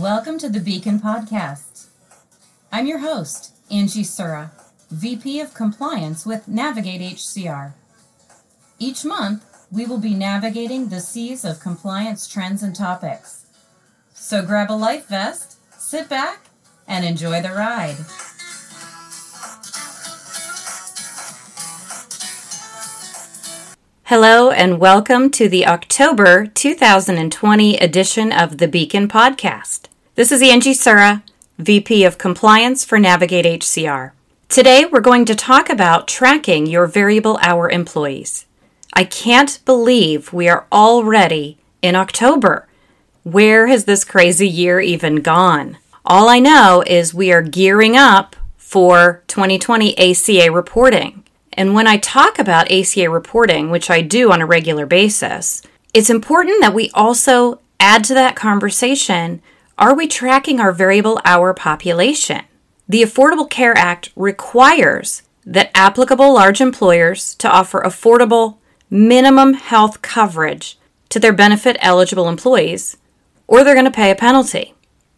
Welcome to the Beacon Podcast. I'm your host, Angie Sura, VP of Compliance with Navigate HCR. Each month, we will be navigating the seas of compliance trends and topics. So grab a life vest, sit back, and enjoy the ride. Hello, and welcome to the October 2020 edition of the Beacon Podcast. This is Angie Sura, VP of Compliance for Navigate HCR. Today, we're going to talk about tracking your variable hour employees. I can't believe we are already in October. Where has this crazy year even gone? All I know is we are gearing up for 2020 ACA reporting. And when I talk about ACA reporting, which I do on a regular basis, it's important that we also add to that conversation are we tracking our variable hour population? The Affordable Care Act requires that applicable large employers to offer affordable minimum health coverage to their benefit eligible employees, or they're going to pay a penalty.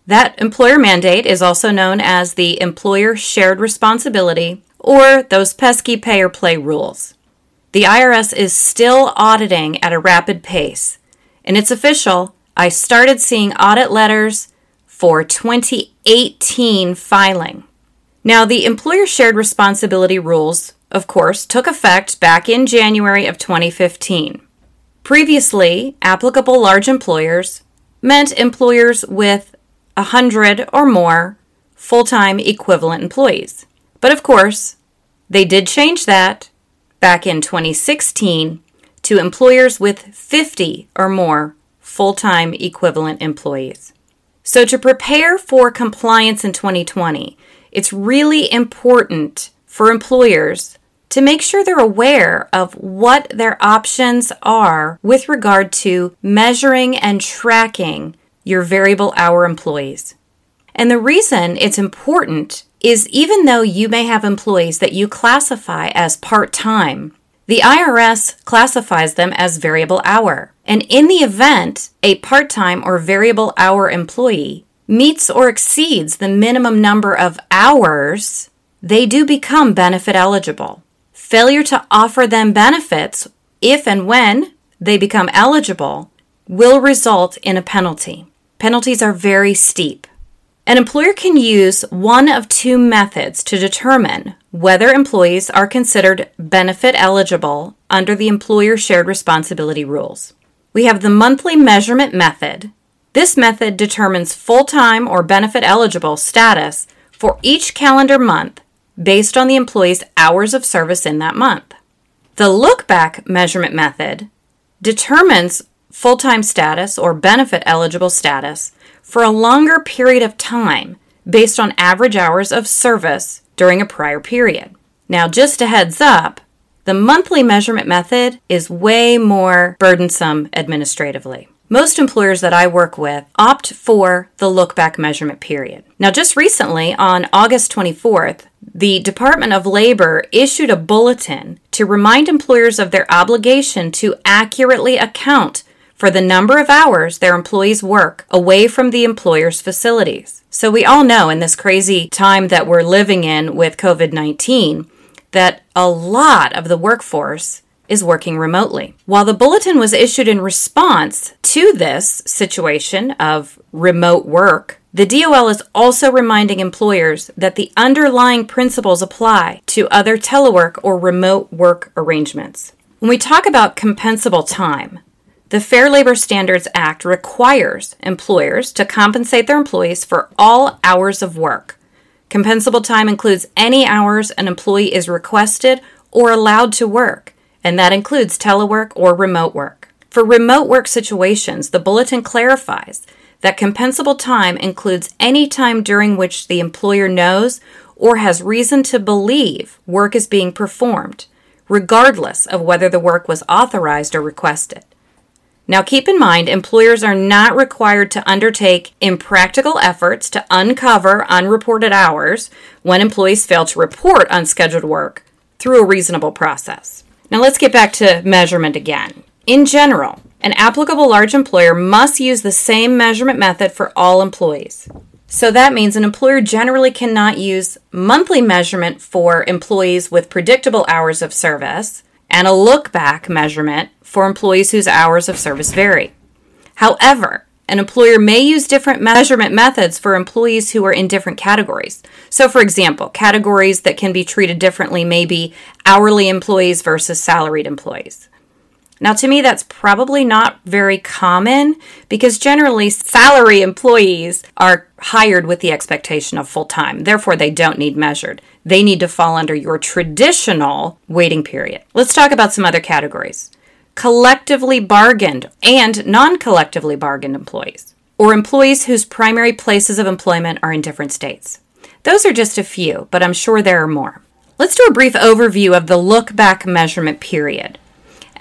That employer mandate is also known as the Employer Shared Responsibility or those pesky pay or play rules. The IRS is still auditing at a rapid pace, and it's official. I started seeing audit letters for 2018 filing. Now, the employer shared responsibility rules, of course, took effect back in January of 2015. Previously, applicable large employers meant employers with 100 or more full time equivalent employees. But of course, they did change that back in 2016 to employers with 50 or more full time equivalent employees. So, to prepare for compliance in 2020, it's really important for employers to make sure they're aware of what their options are with regard to measuring and tracking your variable hour employees. And the reason it's important is even though you may have employees that you classify as part time, the IRS classifies them as variable hour. And in the event a part time or variable hour employee meets or exceeds the minimum number of hours, they do become benefit eligible. Failure to offer them benefits, if and when they become eligible, will result in a penalty. Penalties are very steep. An employer can use one of two methods to determine whether employees are considered benefit eligible under the employer shared responsibility rules. We have the monthly measurement method. This method determines full time or benefit eligible status for each calendar month based on the employee's hours of service in that month. The look back measurement method determines full time status or benefit eligible status for a longer period of time based on average hours of service during a prior period. Now, just a heads up, the monthly measurement method is way more burdensome administratively. Most employers that I work with opt for the look back measurement period. Now, just recently, on August 24th, the Department of Labor issued a bulletin to remind employers of their obligation to accurately account for the number of hours their employees work away from the employer's facilities. So, we all know in this crazy time that we're living in with COVID 19 that a lot of the workforce is working remotely. While the bulletin was issued in response to this situation of remote work, the DOL is also reminding employers that the underlying principles apply to other telework or remote work arrangements. When we talk about compensable time, the Fair Labor Standards Act requires employers to compensate their employees for all hours of work. Compensable time includes any hours an employee is requested or allowed to work, and that includes telework or remote work. For remote work situations, the bulletin clarifies that compensable time includes any time during which the employer knows or has reason to believe work is being performed, regardless of whether the work was authorized or requested. Now, keep in mind, employers are not required to undertake impractical efforts to uncover unreported hours when employees fail to report unscheduled work through a reasonable process. Now, let's get back to measurement again. In general, an applicable large employer must use the same measurement method for all employees. So that means an employer generally cannot use monthly measurement for employees with predictable hours of service and a look back measurement for employees whose hours of service vary. However, an employer may use different measurement methods for employees who are in different categories. So, for example, categories that can be treated differently may be hourly employees versus salaried employees. Now, to me, that's probably not very common because generally salary employees are hired with the expectation of full time. Therefore, they don't need measured. They need to fall under your traditional waiting period. Let's talk about some other categories collectively bargained and non collectively bargained employees, or employees whose primary places of employment are in different states. Those are just a few, but I'm sure there are more. Let's do a brief overview of the look back measurement period.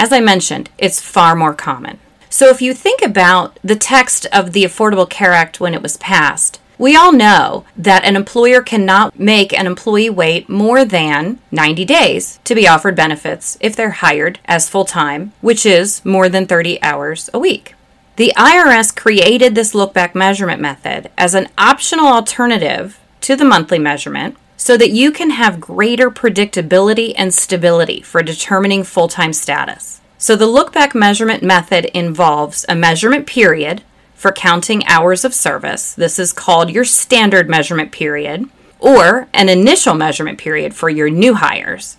As I mentioned, it's far more common. So if you think about the text of the Affordable Care Act when it was passed, we all know that an employer cannot make an employee wait more than 90 days to be offered benefits if they're hired as full time, which is more than 30 hours a week. The IRS created this look back measurement method as an optional alternative to the monthly measurement so that you can have greater predictability and stability for determining full time status. So, the look back measurement method involves a measurement period for counting hours of service. This is called your standard measurement period, or an initial measurement period for your new hires,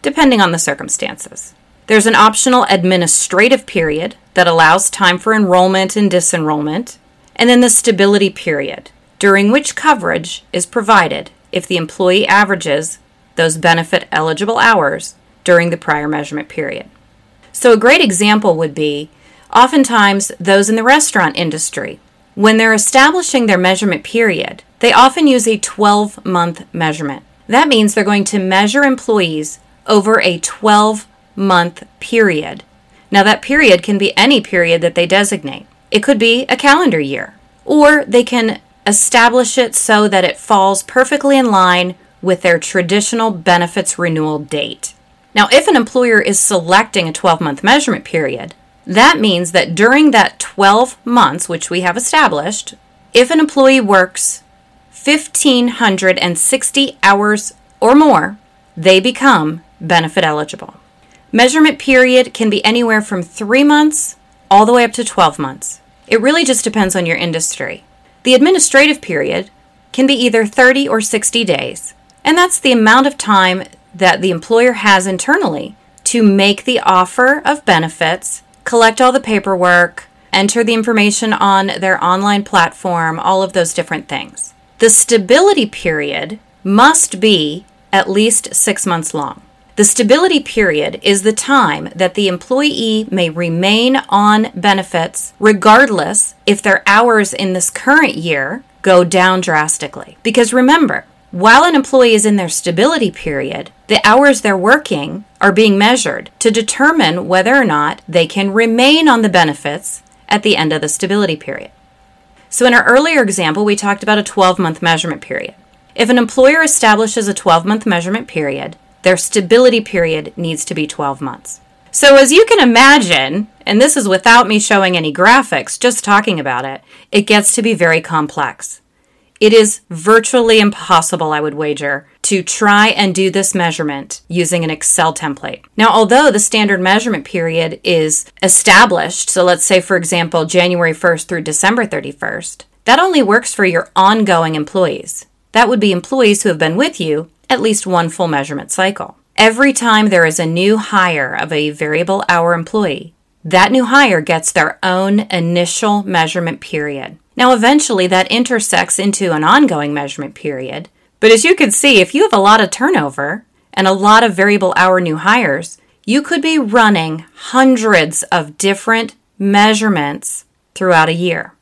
depending on the circumstances. There's an optional administrative period that allows time for enrollment and disenrollment, and then the stability period, during which coverage is provided if the employee averages those benefit eligible hours during the prior measurement period. So, a great example would be oftentimes those in the restaurant industry. When they're establishing their measurement period, they often use a 12 month measurement. That means they're going to measure employees over a 12 month period. Now, that period can be any period that they designate. It could be a calendar year, or they can establish it so that it falls perfectly in line with their traditional benefits renewal date. Now, if an employer is selecting a 12 month measurement period, that means that during that 12 months, which we have established, if an employee works 1,560 hours or more, they become benefit eligible. Measurement period can be anywhere from three months all the way up to 12 months. It really just depends on your industry. The administrative period can be either 30 or 60 days, and that's the amount of time that the employer has internally to make the offer of benefits, collect all the paperwork, enter the information on their online platform, all of those different things. The stability period must be at least six months long. The stability period is the time that the employee may remain on benefits regardless if their hours in this current year go down drastically. Because remember, while an employee is in their stability period, the hours they're working are being measured to determine whether or not they can remain on the benefits at the end of the stability period. So, in our earlier example, we talked about a 12 month measurement period. If an employer establishes a 12 month measurement period, their stability period needs to be 12 months. So, as you can imagine, and this is without me showing any graphics, just talking about it, it gets to be very complex. It is virtually impossible, I would wager, to try and do this measurement using an Excel template. Now, although the standard measurement period is established, so let's say, for example, January 1st through December 31st, that only works for your ongoing employees. That would be employees who have been with you at least one full measurement cycle. Every time there is a new hire of a variable hour employee, that new hire gets their own initial measurement period. Now, eventually, that intersects into an ongoing measurement period. But as you can see, if you have a lot of turnover and a lot of variable hour new hires, you could be running hundreds of different measurements throughout a year.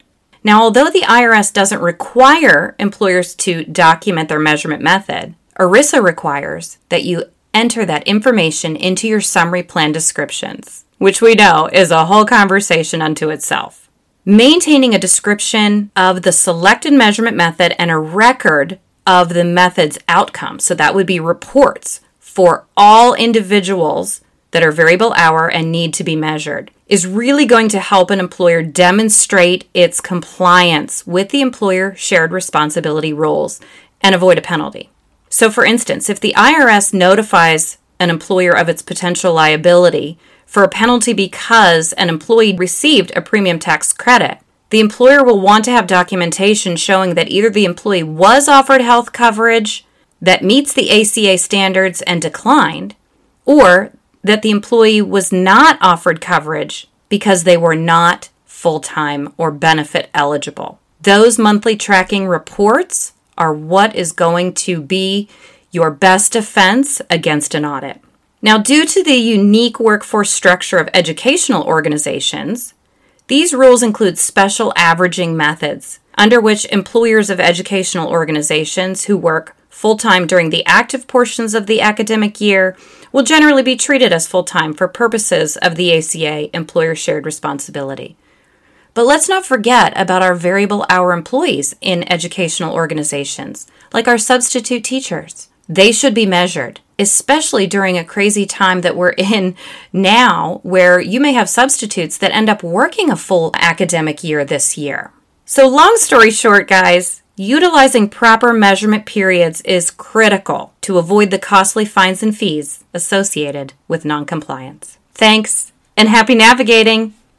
Now, although the IRS doesn't require employers to document their measurement method, ERISA requires that you enter that information into your summary plan descriptions, which we know is a whole conversation unto itself. Maintaining a description of the selected measurement method and a record of the method's outcome. So that would be reports for all individuals that are variable hour and need to be measured is really going to help an employer demonstrate its compliance with the employer shared responsibility rules and avoid a penalty. So, for instance, if the IRS notifies an employer of its potential liability for a penalty because an employee received a premium tax credit, the employer will want to have documentation showing that either the employee was offered health coverage that meets the ACA standards and declined, or that the employee was not offered coverage because they were not full time or benefit eligible. Those monthly tracking reports are what is going to be your best defense against an audit. Now, due to the unique workforce structure of educational organizations, these rules include special averaging methods under which employers of educational organizations who work full time during the active portions of the academic year will generally be treated as full time for purposes of the ACA employer shared responsibility. But let's not forget about our variable hour employees in educational organizations, like our substitute teachers. They should be measured, especially during a crazy time that we're in now, where you may have substitutes that end up working a full academic year this year. So, long story short, guys, utilizing proper measurement periods is critical to avoid the costly fines and fees associated with noncompliance. Thanks and happy navigating!